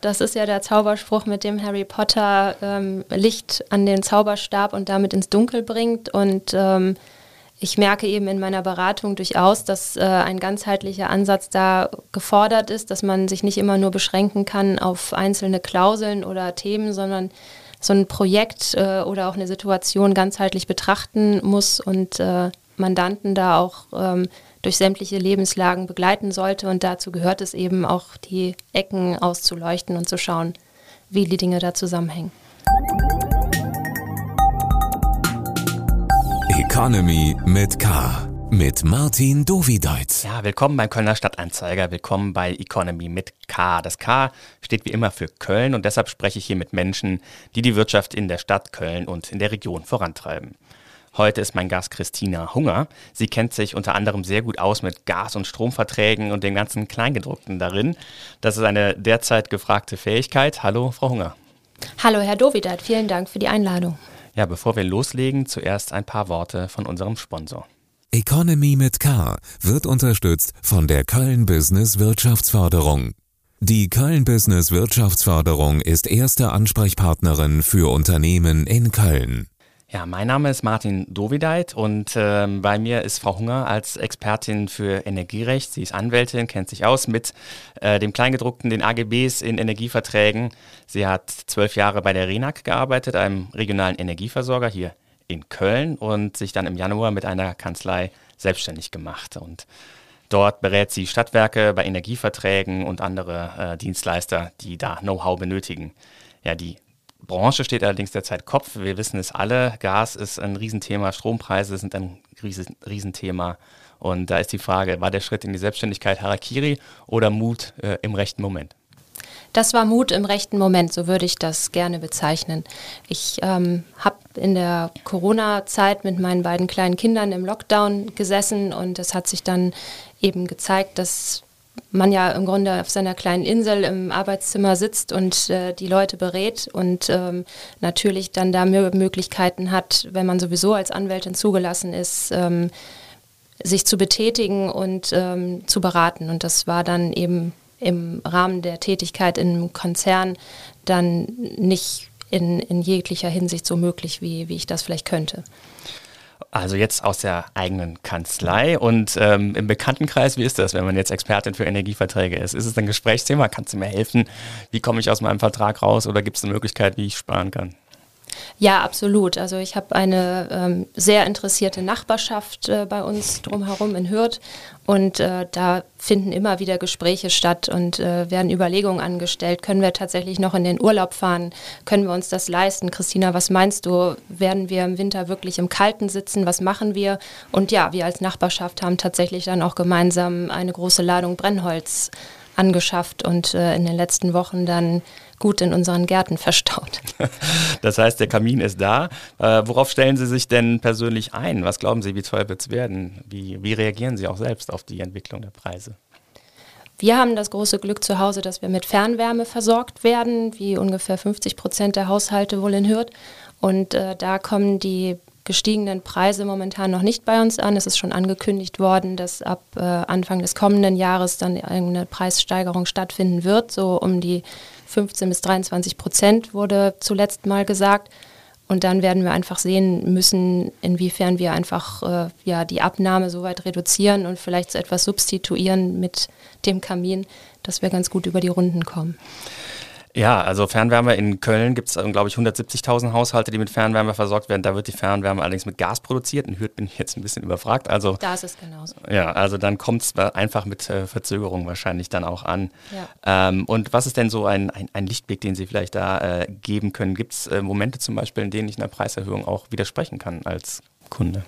Das ist ja der Zauberspruch, mit dem Harry Potter ähm, Licht an den Zauberstab und damit ins Dunkel bringt. Und ähm, ich merke eben in meiner Beratung durchaus, dass äh, ein ganzheitlicher Ansatz da gefordert ist, dass man sich nicht immer nur beschränken kann auf einzelne Klauseln oder Themen, sondern so ein Projekt äh, oder auch eine Situation ganzheitlich betrachten muss und äh, Mandanten da auch ähm, durch sämtliche Lebenslagen begleiten sollte. Und dazu gehört es eben auch, die Ecken auszuleuchten und zu schauen, wie die Dinge da zusammenhängen. Economy mit K. Mit Martin Dovideit. Ja, willkommen beim Kölner Stadtanzeiger. Willkommen bei Economy mit K. Das K steht wie immer für Köln und deshalb spreche ich hier mit Menschen, die die Wirtschaft in der Stadt Köln und in der Region vorantreiben. Heute ist mein Gast Christina Hunger. Sie kennt sich unter anderem sehr gut aus mit Gas- und Stromverträgen und dem ganzen Kleingedruckten darin. Das ist eine derzeit gefragte Fähigkeit. Hallo, Frau Hunger. Hallo, Herr Dovidat. Vielen Dank für die Einladung. Ja, bevor wir loslegen, zuerst ein paar Worte von unserem Sponsor. Economy mit K wird unterstützt von der Köln Business Wirtschaftsförderung. Die Köln Business Wirtschaftsförderung ist erste Ansprechpartnerin für Unternehmen in Köln. Ja, mein Name ist Martin Dovideit und äh, bei mir ist Frau Hunger als Expertin für Energierecht. Sie ist Anwältin, kennt sich aus mit äh, dem Kleingedruckten, den AGBs in Energieverträgen. Sie hat zwölf Jahre bei der RENAG gearbeitet, einem regionalen Energieversorger hier in Köln und sich dann im Januar mit einer Kanzlei selbstständig gemacht. Und dort berät sie Stadtwerke bei Energieverträgen und andere äh, Dienstleister, die da Know-how benötigen. Ja, die Branche steht allerdings derzeit Kopf. Wir wissen es alle, Gas ist ein Riesenthema, Strompreise sind ein Riesenthema. Und da ist die Frage, war der Schritt in die Selbstständigkeit Harakiri oder Mut äh, im rechten Moment? Das war Mut im rechten Moment, so würde ich das gerne bezeichnen. Ich ähm, habe in der Corona-Zeit mit meinen beiden kleinen Kindern im Lockdown gesessen und es hat sich dann eben gezeigt, dass man ja im Grunde auf seiner kleinen Insel im Arbeitszimmer sitzt und äh, die Leute berät und ähm, natürlich dann da Möglichkeiten hat, wenn man sowieso als Anwältin zugelassen ist, ähm, sich zu betätigen und ähm, zu beraten. Und das war dann eben im Rahmen der Tätigkeit im Konzern dann nicht in, in jeglicher Hinsicht so möglich, wie, wie ich das vielleicht könnte. Also jetzt aus der eigenen Kanzlei und ähm, im Bekanntenkreis, wie ist das, wenn man jetzt Expertin für Energieverträge ist? Ist es ein Gesprächsthema? Kannst du mir helfen? Wie komme ich aus meinem Vertrag raus oder gibt es eine Möglichkeit, wie ich sparen kann? Ja, absolut. Also ich habe eine ähm, sehr interessierte Nachbarschaft äh, bei uns drumherum in Hürth und äh, da finden immer wieder Gespräche statt und äh, werden Überlegungen angestellt. Können wir tatsächlich noch in den Urlaub fahren? Können wir uns das leisten? Christina, was meinst du? Werden wir im Winter wirklich im Kalten sitzen? Was machen wir? Und ja, wir als Nachbarschaft haben tatsächlich dann auch gemeinsam eine große Ladung Brennholz angeschafft und äh, in den letzten Wochen dann gut in unseren Gärten verstaut. Das heißt, der Kamin ist da. Äh, worauf stellen Sie sich denn persönlich ein? Was glauben Sie, wie teuer wird es werden? Wie, wie reagieren Sie auch selbst auf die Entwicklung der Preise? Wir haben das große Glück zu Hause, dass wir mit Fernwärme versorgt werden, wie ungefähr 50 Prozent der Haushalte wohl in Hürth. Und äh, da kommen die gestiegenen Preise momentan noch nicht bei uns an. Es ist schon angekündigt worden, dass ab äh, Anfang des kommenden Jahres dann eine Preissteigerung stattfinden wird, so um die 15 bis 23 Prozent wurde zuletzt mal gesagt. Und dann werden wir einfach sehen müssen, inwiefern wir einfach äh, ja, die Abnahme so weit reduzieren und vielleicht so etwas substituieren mit dem Kamin, dass wir ganz gut über die Runden kommen. Ja, also Fernwärme in Köln gibt es, ähm, glaube ich, 170.000 Haushalte, die mit Fernwärme versorgt werden. Da wird die Fernwärme allerdings mit Gas produziert. In Hürth bin ich jetzt ein bisschen überfragt. Also, da ist es genauso. Ja, also dann kommt es einfach mit äh, Verzögerung wahrscheinlich dann auch an. Ja. Ähm, und was ist denn so ein, ein, ein, Lichtblick, den Sie vielleicht da äh, geben können? Gibt es äh, Momente zum Beispiel, in denen ich einer Preiserhöhung auch widersprechen kann als Kunde?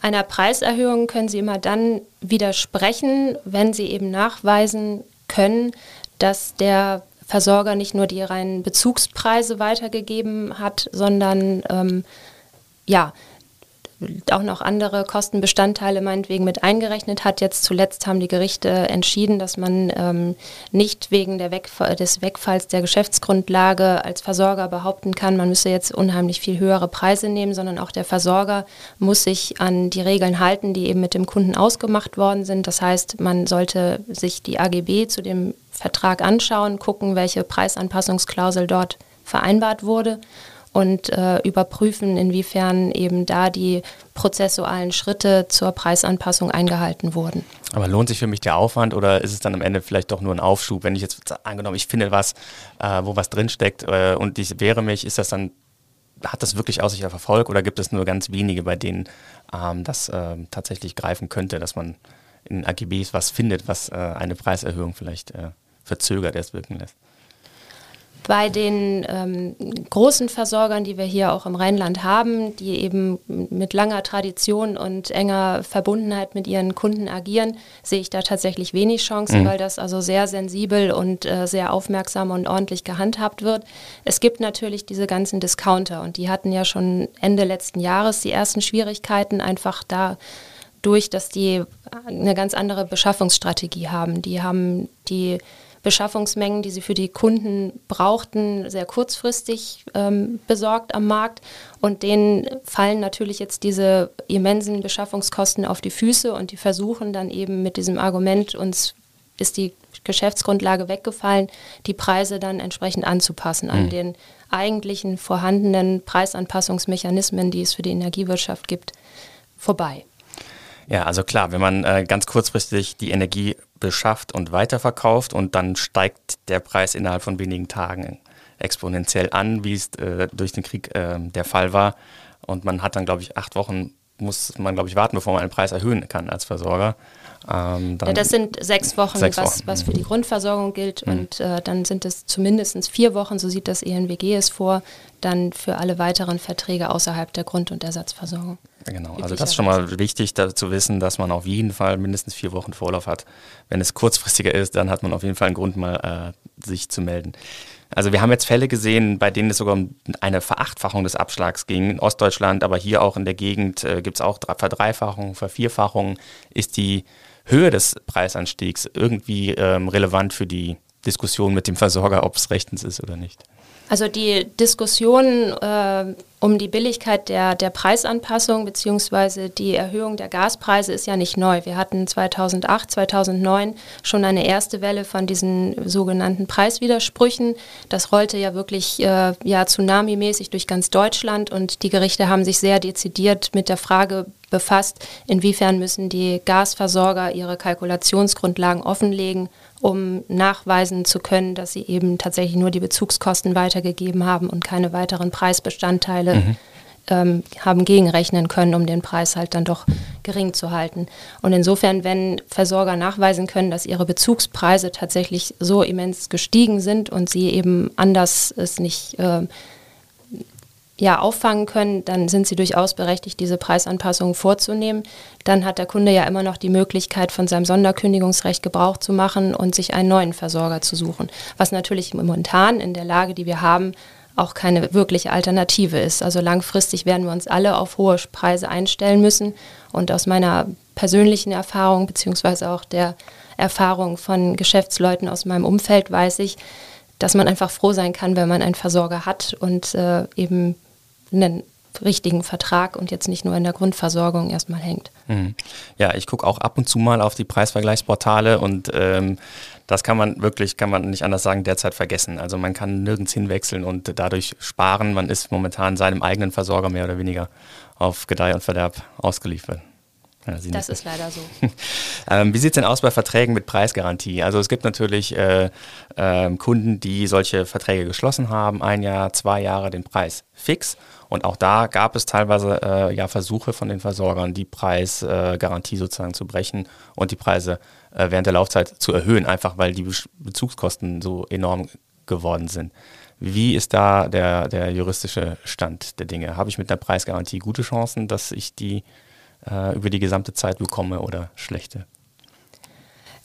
Einer Preiserhöhung können Sie immer dann widersprechen, wenn Sie eben nachweisen können, dass der Versorger nicht nur die reinen Bezugspreise weitergegeben hat, sondern ähm, ja, auch noch andere Kostenbestandteile meinetwegen mit eingerechnet hat. Jetzt zuletzt haben die Gerichte entschieden, dass man ähm, nicht wegen Wegfall, des Wegfalls der Geschäftsgrundlage als Versorger behaupten kann, man müsse jetzt unheimlich viel höhere Preise nehmen, sondern auch der Versorger muss sich an die Regeln halten, die eben mit dem Kunden ausgemacht worden sind. Das heißt, man sollte sich die AGB zu dem Vertrag anschauen, gucken, welche Preisanpassungsklausel dort vereinbart wurde und äh, überprüfen, inwiefern eben da die prozessualen Schritte zur Preisanpassung eingehalten wurden. Aber lohnt sich für mich der Aufwand oder ist es dann am Ende vielleicht doch nur ein Aufschub? Wenn ich jetzt angenommen, ich finde was, äh, wo was drinsteckt äh, und ich wehre mich, ist das dann, hat das wirklich Aussicht auf Erfolg oder gibt es nur ganz wenige, bei denen ähm, das äh, tatsächlich greifen könnte, dass man in AGBs was findet, was äh, eine Preiserhöhung vielleicht äh, verzögert erst wirken lässt? bei den ähm, großen Versorgern, die wir hier auch im Rheinland haben, die eben mit langer Tradition und enger Verbundenheit mit ihren Kunden agieren, sehe ich da tatsächlich wenig Chancen, mhm. weil das also sehr sensibel und äh, sehr aufmerksam und ordentlich gehandhabt wird. Es gibt natürlich diese ganzen Discounter und die hatten ja schon Ende letzten Jahres die ersten Schwierigkeiten, einfach da durch, dass die eine ganz andere Beschaffungsstrategie haben. Die haben die Beschaffungsmengen, die sie für die Kunden brauchten, sehr kurzfristig ähm, besorgt am Markt. Und denen fallen natürlich jetzt diese immensen Beschaffungskosten auf die Füße und die versuchen dann eben mit diesem Argument, uns ist die Geschäftsgrundlage weggefallen, die Preise dann entsprechend anzupassen an mhm. den eigentlichen vorhandenen Preisanpassungsmechanismen, die es für die Energiewirtschaft gibt, vorbei. Ja, also klar, wenn man äh, ganz kurzfristig die Energie beschafft und weiterverkauft und dann steigt der Preis innerhalb von wenigen Tagen exponentiell an, wie es äh, durch den Krieg äh, der Fall war. Und man hat dann, glaube ich, acht Wochen muss man, glaube ich, warten, bevor man einen Preis erhöhen kann als Versorger. Ähm, ja, das sind sechs Wochen, sechs Wochen. Was, was, für die Grundversorgung gilt. Mhm. Und äh, dann sind es zumindest vier Wochen, so sieht das ENWG es vor, dann für alle weiteren Verträge außerhalb der Grund- und Ersatzversorgung. Genau, also das ist schon mal wichtig da, zu wissen, dass man auf jeden Fall mindestens vier Wochen Vorlauf hat. Wenn es kurzfristiger ist, dann hat man auf jeden Fall einen Grund, mal äh, sich zu melden. Also wir haben jetzt Fälle gesehen, bei denen es sogar um eine Verachtfachung des Abschlags ging in Ostdeutschland, aber hier auch in der Gegend äh, gibt es auch Verdreifachungen, Vervierfachungen. Ist die Höhe des Preisanstiegs irgendwie ähm, relevant für die Diskussion mit dem Versorger, ob es rechtens ist oder nicht? Also die Diskussion äh, um die Billigkeit der, der Preisanpassung bzw. die Erhöhung der Gaspreise ist ja nicht neu. Wir hatten 2008, 2009 schon eine erste Welle von diesen sogenannten Preiswidersprüchen. Das rollte ja wirklich äh, ja, tsunami-mäßig durch ganz Deutschland und die Gerichte haben sich sehr dezidiert mit der Frage befasst, inwiefern müssen die Gasversorger ihre Kalkulationsgrundlagen offenlegen um nachweisen zu können, dass sie eben tatsächlich nur die Bezugskosten weitergegeben haben und keine weiteren Preisbestandteile mhm. ähm, haben gegenrechnen können, um den Preis halt dann doch gering zu halten. Und insofern, wenn Versorger nachweisen können, dass ihre Bezugspreise tatsächlich so immens gestiegen sind und sie eben anders es nicht äh, ja, auffangen können, dann sind sie durchaus berechtigt, diese Preisanpassungen vorzunehmen. Dann hat der Kunde ja immer noch die Möglichkeit, von seinem Sonderkündigungsrecht Gebrauch zu machen und sich einen neuen Versorger zu suchen. Was natürlich momentan in der Lage, die wir haben, auch keine wirkliche Alternative ist. Also langfristig werden wir uns alle auf hohe Preise einstellen müssen. Und aus meiner persönlichen Erfahrung, beziehungsweise auch der Erfahrung von Geschäftsleuten aus meinem Umfeld, weiß ich, dass man einfach froh sein kann, wenn man einen Versorger hat und äh, eben einen richtigen Vertrag und jetzt nicht nur in der Grundversorgung erstmal hängt. Mhm. Ja, ich gucke auch ab und zu mal auf die Preisvergleichsportale und ähm, das kann man wirklich, kann man nicht anders sagen, derzeit vergessen. Also man kann nirgends hinwechseln und dadurch sparen. Man ist momentan seinem eigenen Versorger mehr oder weniger auf Gedeih und Verderb ausgeliefert. Ja, das ist leider so. ähm, wie sieht es denn aus bei Verträgen mit Preisgarantie? Also es gibt natürlich äh, äh, Kunden, die solche Verträge geschlossen haben, ein Jahr, zwei Jahre den Preis fix. Und auch da gab es teilweise äh, ja Versuche von den Versorgern, die Preisgarantie sozusagen zu brechen und die Preise äh, während der Laufzeit zu erhöhen, einfach weil die Bezugskosten so enorm geworden sind. Wie ist da der, der juristische Stand der Dinge? Habe ich mit der Preisgarantie gute Chancen, dass ich die äh, über die gesamte Zeit bekomme oder schlechte?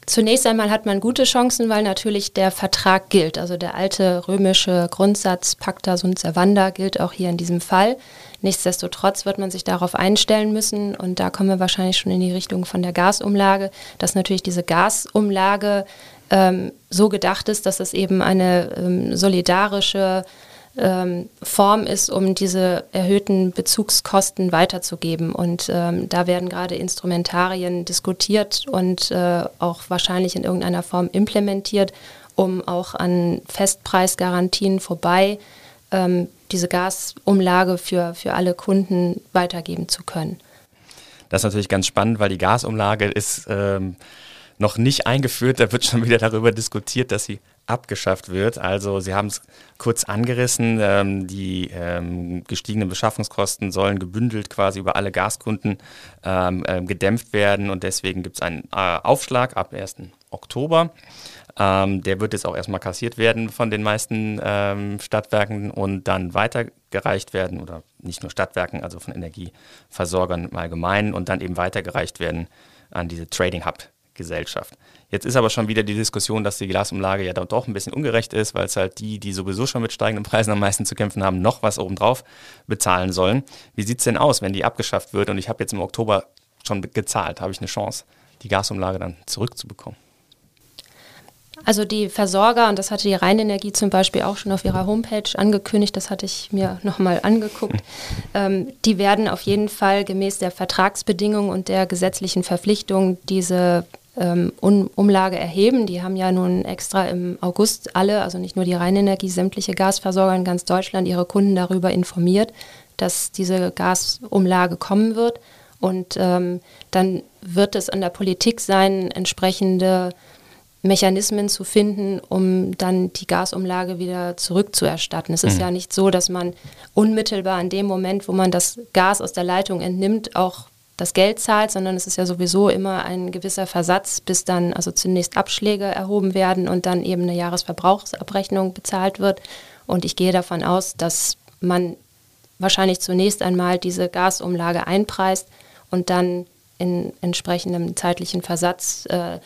Zunächst einmal hat man gute Chancen, weil natürlich der Vertrag gilt. Also der alte römische Grundsatz Pacta sunt servanda gilt auch hier in diesem Fall. Nichtsdestotrotz wird man sich darauf einstellen müssen und da kommen wir wahrscheinlich schon in die Richtung von der Gasumlage, dass natürlich diese Gasumlage ähm, so gedacht ist, dass es eben eine ähm, solidarische ähm, Form ist, um diese erhöhten Bezugskosten weiterzugeben. Und ähm, da werden gerade Instrumentarien diskutiert und äh, auch wahrscheinlich in irgendeiner Form implementiert, um auch an Festpreisgarantien vorbei ähm, diese Gasumlage für, für alle Kunden weitergeben zu können. Das ist natürlich ganz spannend, weil die Gasumlage ist ähm, noch nicht eingeführt. Da wird schon wieder darüber diskutiert, dass sie abgeschafft wird. Also Sie haben es kurz angerissen, ähm, die ähm, gestiegenen Beschaffungskosten sollen gebündelt quasi über alle Gaskunden ähm, äh, gedämpft werden und deswegen gibt es einen äh, Aufschlag ab 1. Oktober. Ähm, der wird jetzt auch erstmal kassiert werden von den meisten ähm, Stadtwerken und dann weitergereicht werden oder nicht nur Stadtwerken, also von Energieversorgern im Allgemeinen und dann eben weitergereicht werden an diese Trading Hub Gesellschaft. Jetzt ist aber schon wieder die Diskussion, dass die Glasumlage ja doch ein bisschen ungerecht ist, weil es halt die, die sowieso schon mit steigenden Preisen am meisten zu kämpfen haben, noch was obendrauf bezahlen sollen. Wie sieht es denn aus, wenn die abgeschafft wird und ich habe jetzt im Oktober schon gezahlt, habe ich eine Chance, die Gasumlage dann zurückzubekommen? Also die Versorger, und das hatte die Rheinenergie zum Beispiel auch schon auf ihrer Homepage angekündigt, das hatte ich mir nochmal angeguckt, hm. ähm, die werden auf jeden Fall gemäß der Vertragsbedingungen und der gesetzlichen Verpflichtung diese ähm, um, Umlage erheben. Die haben ja nun extra im August alle, also nicht nur die Rheinenergie, sämtliche Gasversorger in ganz Deutschland, ihre Kunden darüber informiert, dass diese Gasumlage kommen wird. Und ähm, dann wird es an der Politik sein, entsprechende Mechanismen zu finden, um dann die Gasumlage wieder zurückzuerstatten. Es ist mhm. ja nicht so, dass man unmittelbar in dem Moment, wo man das Gas aus der Leitung entnimmt, auch das Geld zahlt, sondern es ist ja sowieso immer ein gewisser Versatz, bis dann also zunächst Abschläge erhoben werden und dann eben eine Jahresverbrauchsabrechnung bezahlt wird. Und ich gehe davon aus, dass man wahrscheinlich zunächst einmal diese Gasumlage einpreist und dann in entsprechendem zeitlichen Versatz äh,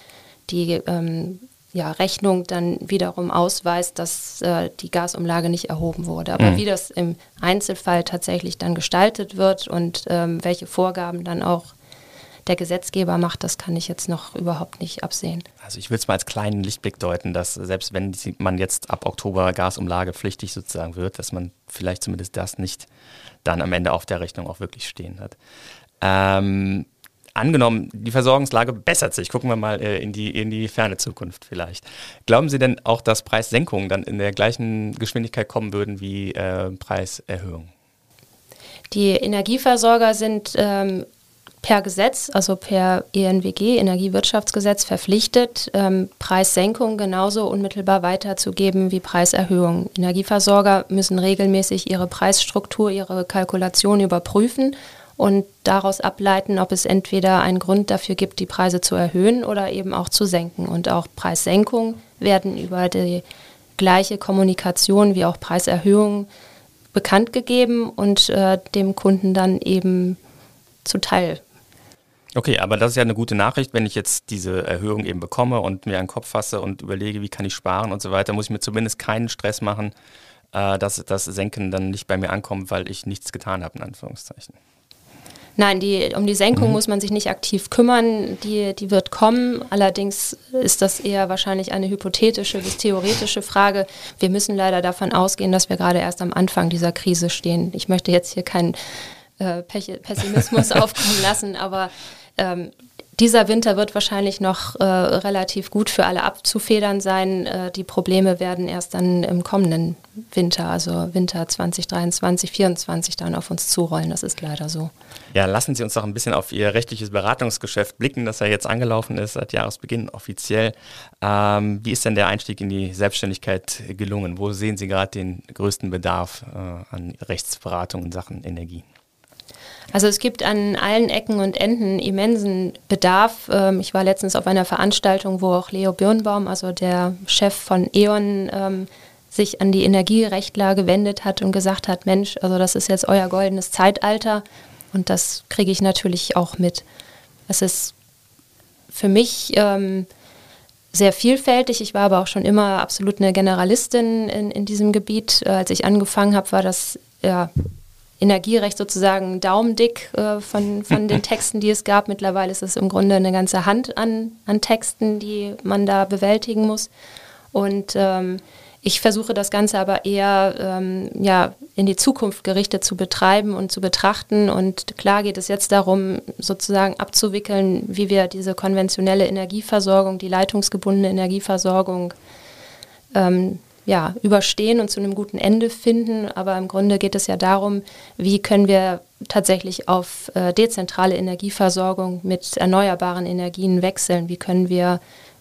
die ähm, ja, Rechnung dann wiederum ausweist, dass äh, die Gasumlage nicht erhoben wurde. Aber mhm. wie das im Einzelfall tatsächlich dann gestaltet wird und ähm, welche Vorgaben dann auch der Gesetzgeber macht, das kann ich jetzt noch überhaupt nicht absehen. Also ich würde es mal als kleinen Lichtblick deuten, dass selbst wenn man jetzt ab Oktober Gasumlage pflichtig sozusagen wird, dass man vielleicht zumindest das nicht dann am Ende auf der Rechnung auch wirklich stehen hat. Ähm, angenommen, die Versorgungslage bessert sich, gucken wir mal äh, in, die, in die ferne Zukunft vielleicht. Glauben Sie denn auch, dass Preissenkungen dann in der gleichen Geschwindigkeit kommen würden wie äh, Preiserhöhungen? Die Energieversorger sind ähm, per Gesetz, also per ENWG, Energiewirtschaftsgesetz, verpflichtet, ähm, Preissenkungen genauso unmittelbar weiterzugeben wie Preiserhöhungen. Energieversorger müssen regelmäßig ihre Preisstruktur, ihre Kalkulation überprüfen und daraus ableiten, ob es entweder einen Grund dafür gibt, die Preise zu erhöhen oder eben auch zu senken. Und auch Preissenkungen werden über die gleiche Kommunikation wie auch Preiserhöhungen bekannt gegeben und äh, dem Kunden dann eben zuteil. Okay, aber das ist ja eine gute Nachricht, wenn ich jetzt diese Erhöhung eben bekomme und mir einen Kopf fasse und überlege, wie kann ich sparen und so weiter, muss ich mir zumindest keinen Stress machen, äh, dass das Senken dann nicht bei mir ankommt, weil ich nichts getan habe, in Anführungszeichen. Nein, die, um die Senkung mhm. muss man sich nicht aktiv kümmern. Die, die wird kommen. Allerdings ist das eher wahrscheinlich eine hypothetische bis theoretische Frage. Wir müssen leider davon ausgehen, dass wir gerade erst am Anfang dieser Krise stehen. Ich möchte jetzt hier keinen äh, Pessimismus aufkommen lassen, aber ähm, dieser Winter wird wahrscheinlich noch äh, relativ gut für alle abzufedern sein. Äh, die Probleme werden erst dann im kommenden Winter, also Winter 2023, 2024 dann auf uns zurollen. Das ist leider so. Ja, lassen Sie uns doch ein bisschen auf Ihr rechtliches Beratungsgeschäft blicken, das ja jetzt angelaufen ist, seit Jahresbeginn offiziell. Ähm, wie ist denn der Einstieg in die Selbstständigkeit gelungen? Wo sehen Sie gerade den größten Bedarf äh, an Rechtsberatung in Sachen Energie? Also es gibt an allen Ecken und Enden immensen Bedarf. Ähm, ich war letztens auf einer Veranstaltung, wo auch Leo Birnbaum, also der Chef von E.ON, ähm, sich an die Energierechtler gewendet hat und gesagt hat, Mensch, also das ist jetzt euer goldenes Zeitalter und das kriege ich natürlich auch mit. Es ist für mich ähm, sehr vielfältig. Ich war aber auch schon immer absolut eine Generalistin in, in diesem Gebiet. Äh, als ich angefangen habe, war das ja Energierecht sozusagen daumendick äh, von, von den Texten, die es gab. Mittlerweile ist es im Grunde eine ganze Hand an, an Texten, die man da bewältigen muss. Und ähm, ich versuche das Ganze aber eher ähm, ja, in die Zukunft gerichtet zu betreiben und zu betrachten. Und klar geht es jetzt darum, sozusagen abzuwickeln, wie wir diese konventionelle Energieversorgung, die leitungsgebundene Energieversorgung ähm, ja, überstehen und zu einem guten Ende finden. Aber im Grunde geht es ja darum, wie können wir tatsächlich auf äh, dezentrale Energieversorgung mit erneuerbaren Energien wechseln? Wie können wir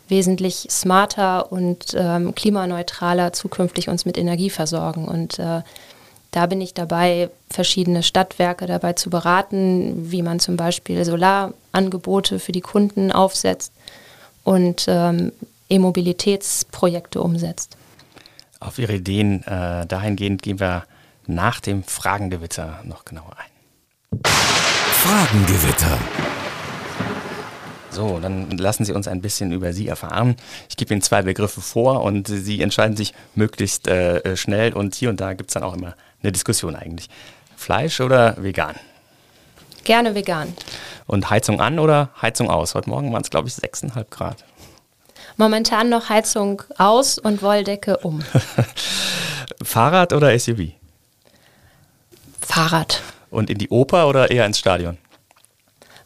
wesentlich smarter und ähm, klimaneutraler zukünftig uns mit Energie versorgen? Und äh, da bin ich dabei, verschiedene Stadtwerke dabei zu beraten, wie man zum Beispiel Solarangebote für die Kunden aufsetzt und ähm, E-Mobilitätsprojekte umsetzt. Auf Ihre Ideen äh, dahingehend gehen wir nach dem Fragengewitter noch genauer ein. Fragengewitter. So, dann lassen Sie uns ein bisschen über Sie erfahren. Ich gebe Ihnen zwei Begriffe vor und Sie entscheiden sich möglichst äh, schnell und hier und da gibt es dann auch immer eine Diskussion eigentlich. Fleisch oder vegan? Gerne vegan. Und Heizung an oder Heizung aus? Heute Morgen waren es, glaube ich, 6,5 Grad. Momentan noch Heizung aus und Wolldecke um. Fahrrad oder SUV? Fahrrad. Und in die Oper oder eher ins Stadion?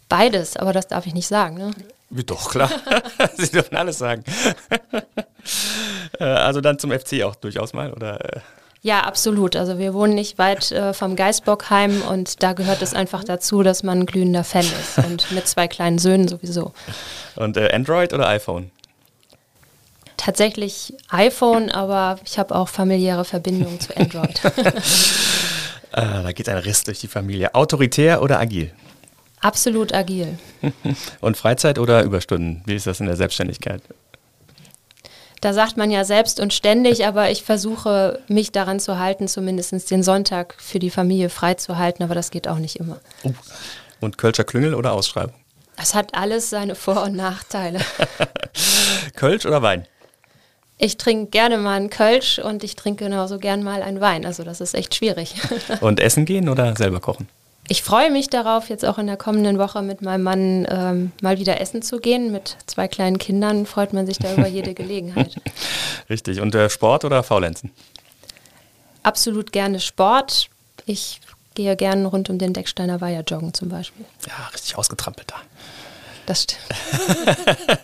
Beides, aber das darf ich nicht sagen, ne? Doch, klar. Sie dürfen alles sagen. Äh, also dann zum FC auch durchaus mal, oder? Ja, absolut. Also wir wohnen nicht weit äh, vom Geisbockheim und da gehört es einfach dazu, dass man ein glühender Fan ist und mit zwei kleinen Söhnen sowieso. Und äh, Android oder iPhone? Tatsächlich iPhone, aber ich habe auch familiäre Verbindungen zu Android. äh, da geht ein Riss durch die Familie. Autoritär oder agil? Absolut agil. und Freizeit oder Überstunden? Wie ist das in der Selbstständigkeit? Da sagt man ja selbst und ständig, aber ich versuche mich daran zu halten, zumindest den Sonntag für die Familie freizuhalten, aber das geht auch nicht immer. Oh. Und Kölscher Klüngel oder Ausschreibung? Es hat alles seine Vor- und Nachteile. Kölsch oder Wein? Ich trinke gerne mal einen Kölsch und ich trinke genauso gern mal einen Wein. Also das ist echt schwierig. und essen gehen oder selber kochen? ich freue mich darauf, jetzt auch in der kommenden Woche mit meinem Mann ähm, mal wieder essen zu gehen. Mit zwei kleinen Kindern freut man sich da über jede Gelegenheit. Richtig. Und äh, Sport oder Faulenzen? Absolut gerne Sport. Ich gehe gerne rund um den Decksteiner Weiher joggen zum Beispiel. Ja, richtig ausgetrampelt da. Das stimmt.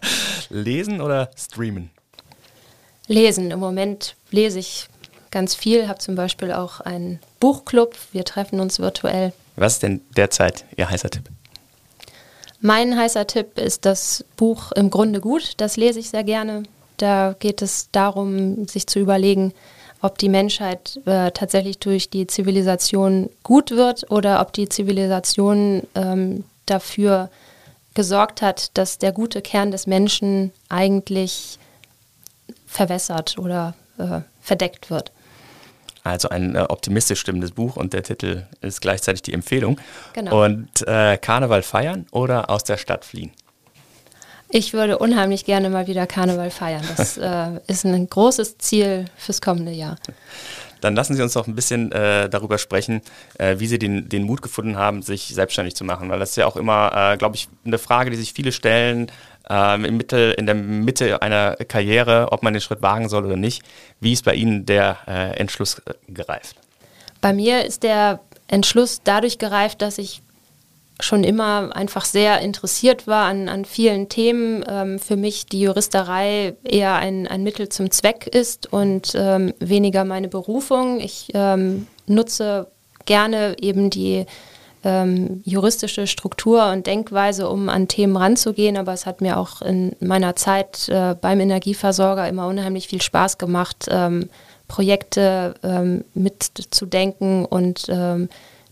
Lesen oder streamen? Lesen. Im Moment lese ich ganz viel, habe zum Beispiel auch einen Buchclub. Wir treffen uns virtuell was ist denn derzeit Ihr heißer Tipp? Mein heißer Tipp ist das Buch Im Grunde gut. Das lese ich sehr gerne. Da geht es darum, sich zu überlegen, ob die Menschheit äh, tatsächlich durch die Zivilisation gut wird oder ob die Zivilisation ähm, dafür gesorgt hat, dass der gute Kern des Menschen eigentlich verwässert oder äh, verdeckt wird. Also ein äh, optimistisch stimmendes Buch und der Titel ist gleichzeitig die Empfehlung. Genau. Und äh, Karneval feiern oder aus der Stadt fliehen? Ich würde unheimlich gerne mal wieder Karneval feiern. Das äh, ist ein großes Ziel fürs kommende Jahr. Dann lassen Sie uns doch ein bisschen äh, darüber sprechen, äh, wie Sie den, den Mut gefunden haben, sich selbstständig zu machen. Weil das ist ja auch immer, äh, glaube ich, eine Frage, die sich viele stellen ähm, im Mittel, in der Mitte einer Karriere, ob man den Schritt wagen soll oder nicht. Wie ist bei Ihnen der äh, Entschluss äh, gereift? Bei mir ist der Entschluss dadurch gereift, dass ich schon immer einfach sehr interessiert war an, an vielen Themen. Ähm, für mich die Juristerei eher ein, ein Mittel zum Zweck ist und ähm, weniger meine Berufung. Ich ähm, nutze gerne eben die ähm, juristische Struktur und Denkweise, um an Themen ranzugehen. Aber es hat mir auch in meiner Zeit äh, beim Energieversorger immer unheimlich viel Spaß gemacht, ähm, Projekte ähm, mitzudenken und ähm,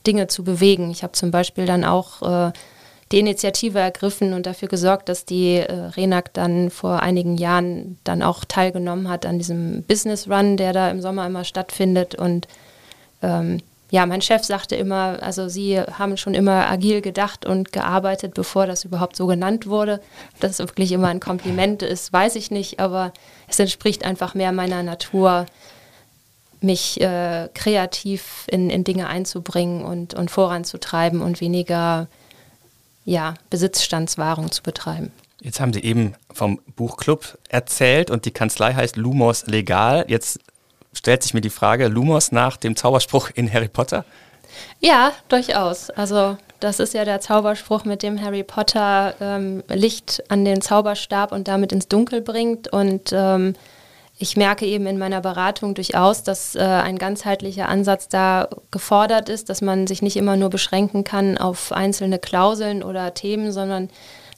Dinge zu bewegen. Ich habe zum Beispiel dann auch äh, die Initiative ergriffen und dafür gesorgt, dass die äh, RENAC dann vor einigen Jahren dann auch teilgenommen hat an diesem Business Run, der da im Sommer immer stattfindet. Und ähm, ja, mein Chef sagte immer, also Sie haben schon immer agil gedacht und gearbeitet, bevor das überhaupt so genannt wurde. Das wirklich immer ein Kompliment ist, weiß ich nicht, aber es entspricht einfach mehr meiner Natur, mich äh, kreativ in, in Dinge einzubringen und, und voranzutreiben und weniger ja, Besitzstandswahrung zu betreiben. Jetzt haben Sie eben vom Buchclub erzählt und die Kanzlei heißt Lumos Legal. Jetzt stellt sich mir die Frage, Lumos nach dem Zauberspruch in Harry Potter? Ja, durchaus. Also das ist ja der Zauberspruch, mit dem Harry Potter ähm, Licht an den Zauberstab und damit ins Dunkel bringt. Und ähm, ich merke eben in meiner Beratung durchaus, dass äh, ein ganzheitlicher Ansatz da gefordert ist, dass man sich nicht immer nur beschränken kann auf einzelne Klauseln oder Themen, sondern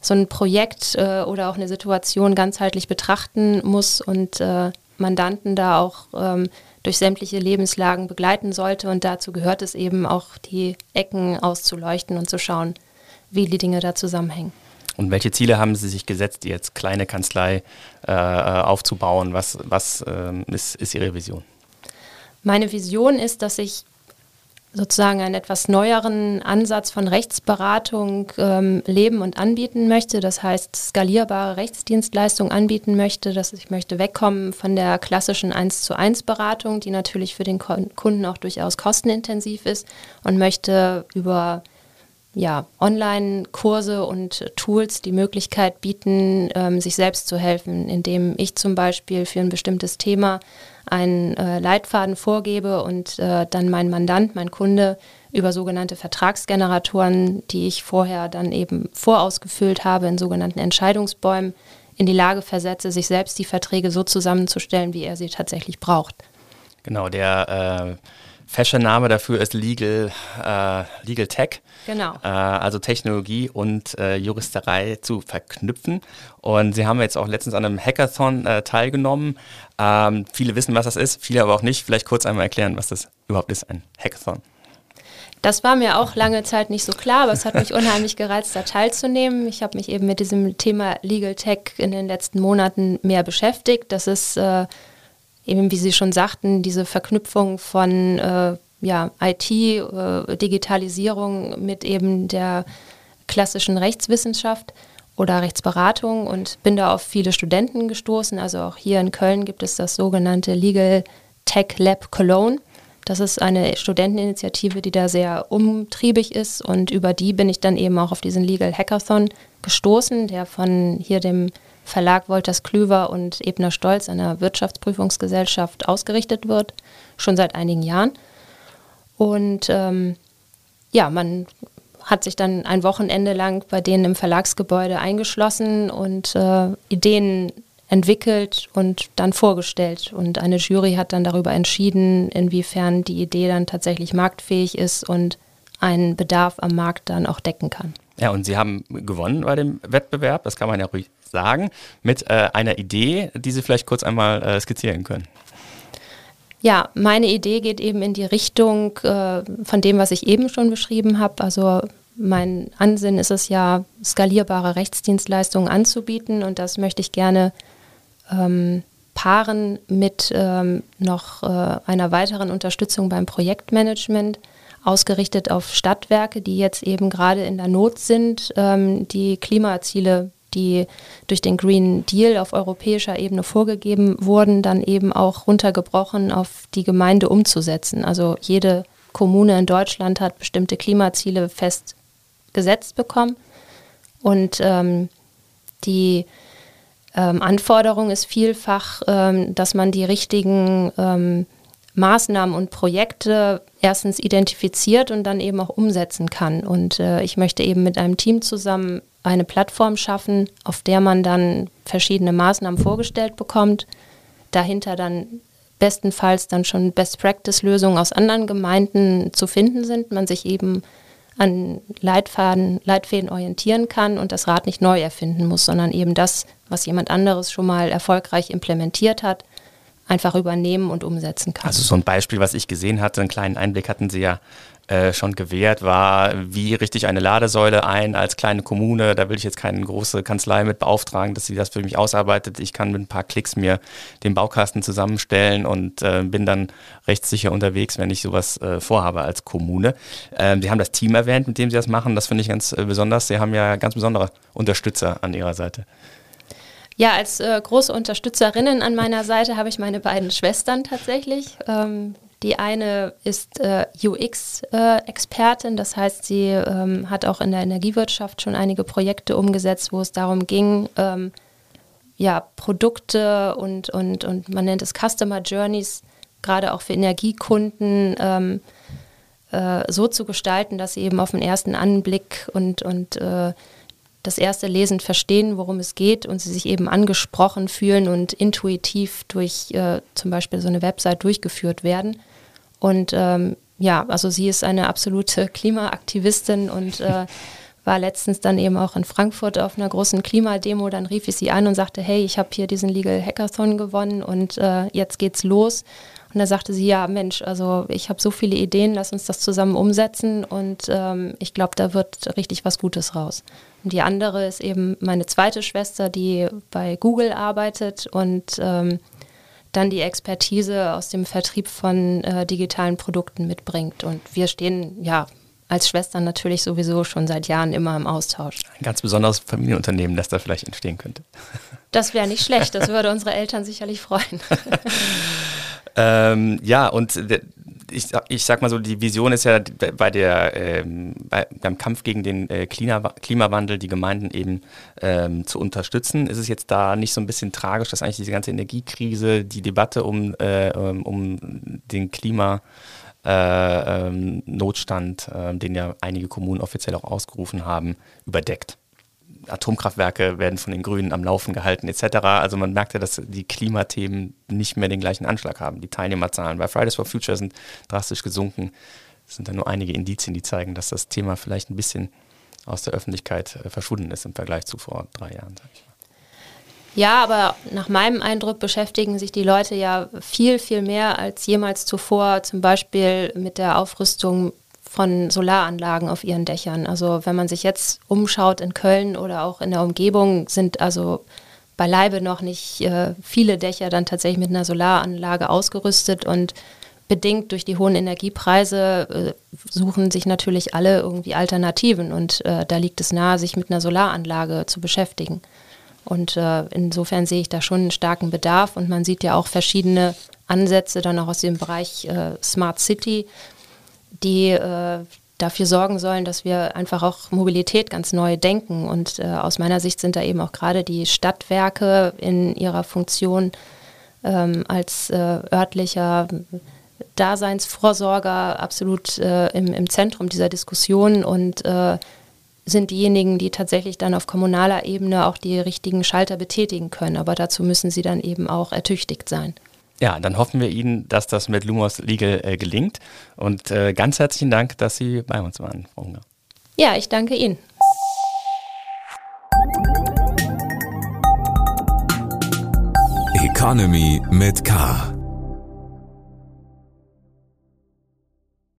so ein Projekt äh, oder auch eine Situation ganzheitlich betrachten muss und äh, Mandanten da auch ähm, durch sämtliche Lebenslagen begleiten sollte. Und dazu gehört es eben auch, die Ecken auszuleuchten und zu schauen, wie die Dinge da zusammenhängen. Und welche Ziele haben Sie sich gesetzt, jetzt kleine Kanzlei äh, aufzubauen? Was, was ähm, ist, ist Ihre Vision? Meine Vision ist, dass ich sozusagen einen etwas neueren Ansatz von Rechtsberatung ähm, leben und anbieten möchte. Das heißt, skalierbare Rechtsdienstleistungen anbieten möchte. Dass ich möchte wegkommen von der klassischen 1 zu 1 Beratung, die natürlich für den Kunden auch durchaus kostenintensiv ist und möchte über ja, Online-Kurse und Tools die Möglichkeit bieten, ähm, sich selbst zu helfen, indem ich zum Beispiel für ein bestimmtes Thema einen äh, Leitfaden vorgebe und äh, dann mein Mandant, mein Kunde über sogenannte Vertragsgeneratoren, die ich vorher dann eben vorausgefüllt habe in sogenannten Entscheidungsbäumen, in die Lage versetze, sich selbst die Verträge so zusammenzustellen, wie er sie tatsächlich braucht. Genau, der äh Fashion-Name dafür ist Legal, äh, Legal Tech. Genau. Äh, also Technologie und äh, Juristerei zu verknüpfen. Und Sie haben jetzt auch letztens an einem Hackathon äh, teilgenommen. Ähm, viele wissen, was das ist, viele aber auch nicht. Vielleicht kurz einmal erklären, was das überhaupt ist, ein Hackathon. Das war mir auch lange Zeit nicht so klar, aber es hat mich unheimlich gereizt, da teilzunehmen. Ich habe mich eben mit diesem Thema Legal Tech in den letzten Monaten mehr beschäftigt. Das ist äh, eben wie Sie schon sagten, diese Verknüpfung von äh, ja, IT, äh, Digitalisierung mit eben der klassischen Rechtswissenschaft oder Rechtsberatung und bin da auf viele Studenten gestoßen. Also auch hier in Köln gibt es das sogenannte Legal Tech Lab Cologne. Das ist eine Studenteninitiative, die da sehr umtriebig ist und über die bin ich dann eben auch auf diesen Legal Hackathon gestoßen, der von hier dem Verlag Wolters Klüver und Ebner Stolz, einer Wirtschaftsprüfungsgesellschaft, ausgerichtet wird, schon seit einigen Jahren. Und ähm, ja, man hat sich dann ein Wochenende lang bei denen im Verlagsgebäude eingeschlossen und äh, Ideen entwickelt und dann vorgestellt. Und eine Jury hat dann darüber entschieden, inwiefern die Idee dann tatsächlich marktfähig ist und einen Bedarf am Markt dann auch decken kann. Ja, und Sie haben gewonnen bei dem Wettbewerb, das kann man ja ruhig sagen, mit äh, einer Idee, die Sie vielleicht kurz einmal äh, skizzieren können. Ja, meine Idee geht eben in die Richtung äh, von dem, was ich eben schon beschrieben habe. Also mein Ansinn ist es ja, skalierbare Rechtsdienstleistungen anzubieten und das möchte ich gerne ähm, paaren mit ähm, noch äh, einer weiteren Unterstützung beim Projektmanagement ausgerichtet auf Stadtwerke, die jetzt eben gerade in der Not sind, ähm, die Klimaziele, die durch den Green Deal auf europäischer Ebene vorgegeben wurden, dann eben auch runtergebrochen auf die Gemeinde umzusetzen. Also jede Kommune in Deutschland hat bestimmte Klimaziele festgesetzt bekommen und ähm, die ähm, Anforderung ist vielfach, ähm, dass man die richtigen ähm, Maßnahmen und Projekte erstens identifiziert und dann eben auch umsetzen kann. Und äh, ich möchte eben mit einem Team zusammen eine Plattform schaffen, auf der man dann verschiedene Maßnahmen vorgestellt bekommt, dahinter dann bestenfalls dann schon Best-Practice-Lösungen aus anderen Gemeinden zu finden sind, man sich eben an Leitfaden, Leitfäden orientieren kann und das Rad nicht neu erfinden muss, sondern eben das, was jemand anderes schon mal erfolgreich implementiert hat, einfach übernehmen und umsetzen kann. Also so ein Beispiel, was ich gesehen hatte, einen kleinen Einblick hatten Sie ja äh, schon gewährt, war, wie richte ich eine Ladesäule ein als kleine Kommune. Da will ich jetzt keine große Kanzlei mit beauftragen, dass sie das für mich ausarbeitet. Ich kann mit ein paar Klicks mir den Baukasten zusammenstellen und äh, bin dann rechtssicher unterwegs, wenn ich sowas äh, vorhabe als Kommune. Ähm, sie haben das Team erwähnt, mit dem Sie das machen. Das finde ich ganz äh, besonders. Sie haben ja ganz besondere Unterstützer an Ihrer Seite. Ja, als äh, große Unterstützerinnen an meiner Seite habe ich meine beiden Schwestern tatsächlich. Ähm, die eine ist äh, UX-Expertin, äh, das heißt, sie ähm, hat auch in der Energiewirtschaft schon einige Projekte umgesetzt, wo es darum ging, ähm, ja, Produkte und, und, und man nennt es Customer Journeys, gerade auch für Energiekunden, ähm, äh, so zu gestalten, dass sie eben auf den ersten Anblick und, und äh, das erste Lesen verstehen, worum es geht und sie sich eben angesprochen fühlen und intuitiv durch äh, zum Beispiel so eine Website durchgeführt werden. Und ähm, ja, also sie ist eine absolute Klimaaktivistin und äh, war letztens dann eben auch in Frankfurt auf einer großen Klimademo. Dann rief ich sie an und sagte, hey, ich habe hier diesen Legal Hackathon gewonnen und äh, jetzt geht's los. Und da sagte sie, ja, Mensch, also ich habe so viele Ideen, lass uns das zusammen umsetzen und ähm, ich glaube, da wird richtig was Gutes raus. Und die andere ist eben meine zweite Schwester, die bei Google arbeitet und ähm, dann die Expertise aus dem Vertrieb von äh, digitalen Produkten mitbringt. Und wir stehen ja als Schwestern natürlich sowieso schon seit Jahren immer im Austausch. Ein ganz besonderes Familienunternehmen, das da vielleicht entstehen könnte. Das wäre nicht schlecht, das würde unsere Eltern sicherlich freuen. ähm, ja, und ich, ich sag mal so, die Vision ist ja bei der, ähm, bei, beim Kampf gegen den äh, Klimawandel die Gemeinden eben ähm, zu unterstützen. Ist es jetzt da nicht so ein bisschen tragisch, dass eigentlich diese ganze Energiekrise, die Debatte um, äh, ähm, um den Klima äh, ähm, Notstand, äh, den ja einige Kommunen offiziell auch ausgerufen haben, überdeckt? Atomkraftwerke werden von den Grünen am Laufen gehalten etc. Also man merkt ja, dass die Klimathemen nicht mehr den gleichen Anschlag haben. Die Teilnehmerzahlen bei Fridays for Future sind drastisch gesunken. Es sind da nur einige Indizien, die zeigen, dass das Thema vielleicht ein bisschen aus der Öffentlichkeit äh, verschwunden ist im Vergleich zu vor drei Jahren. Ja, aber nach meinem Eindruck beschäftigen sich die Leute ja viel, viel mehr als jemals zuvor, zum Beispiel mit der Aufrüstung von Solaranlagen auf ihren Dächern. Also wenn man sich jetzt umschaut in Köln oder auch in der Umgebung, sind also beileibe noch nicht äh, viele Dächer dann tatsächlich mit einer Solaranlage ausgerüstet und bedingt durch die hohen Energiepreise äh, suchen sich natürlich alle irgendwie Alternativen und äh, da liegt es nahe, sich mit einer Solaranlage zu beschäftigen. Und äh, insofern sehe ich da schon einen starken Bedarf und man sieht ja auch verschiedene Ansätze dann auch aus dem Bereich äh, Smart City, die äh, dafür sorgen sollen, dass wir einfach auch Mobilität ganz neu denken. Und äh, aus meiner Sicht sind da eben auch gerade die Stadtwerke in ihrer Funktion ähm, als äh, örtlicher Daseinsvorsorger absolut äh, im, im, Zentrum dieser Diskussion und äh, sind diejenigen, die tatsächlich dann auf kommunaler Ebene auch die richtigen Schalter betätigen können. Aber dazu müssen sie dann eben auch ertüchtigt sein. Ja, dann hoffen wir Ihnen, dass das mit Lumos Legal äh, gelingt. Und äh, ganz herzlichen Dank, dass Sie bei uns waren, Frau Hunger. Ja, ich danke Ihnen. Economy mit K.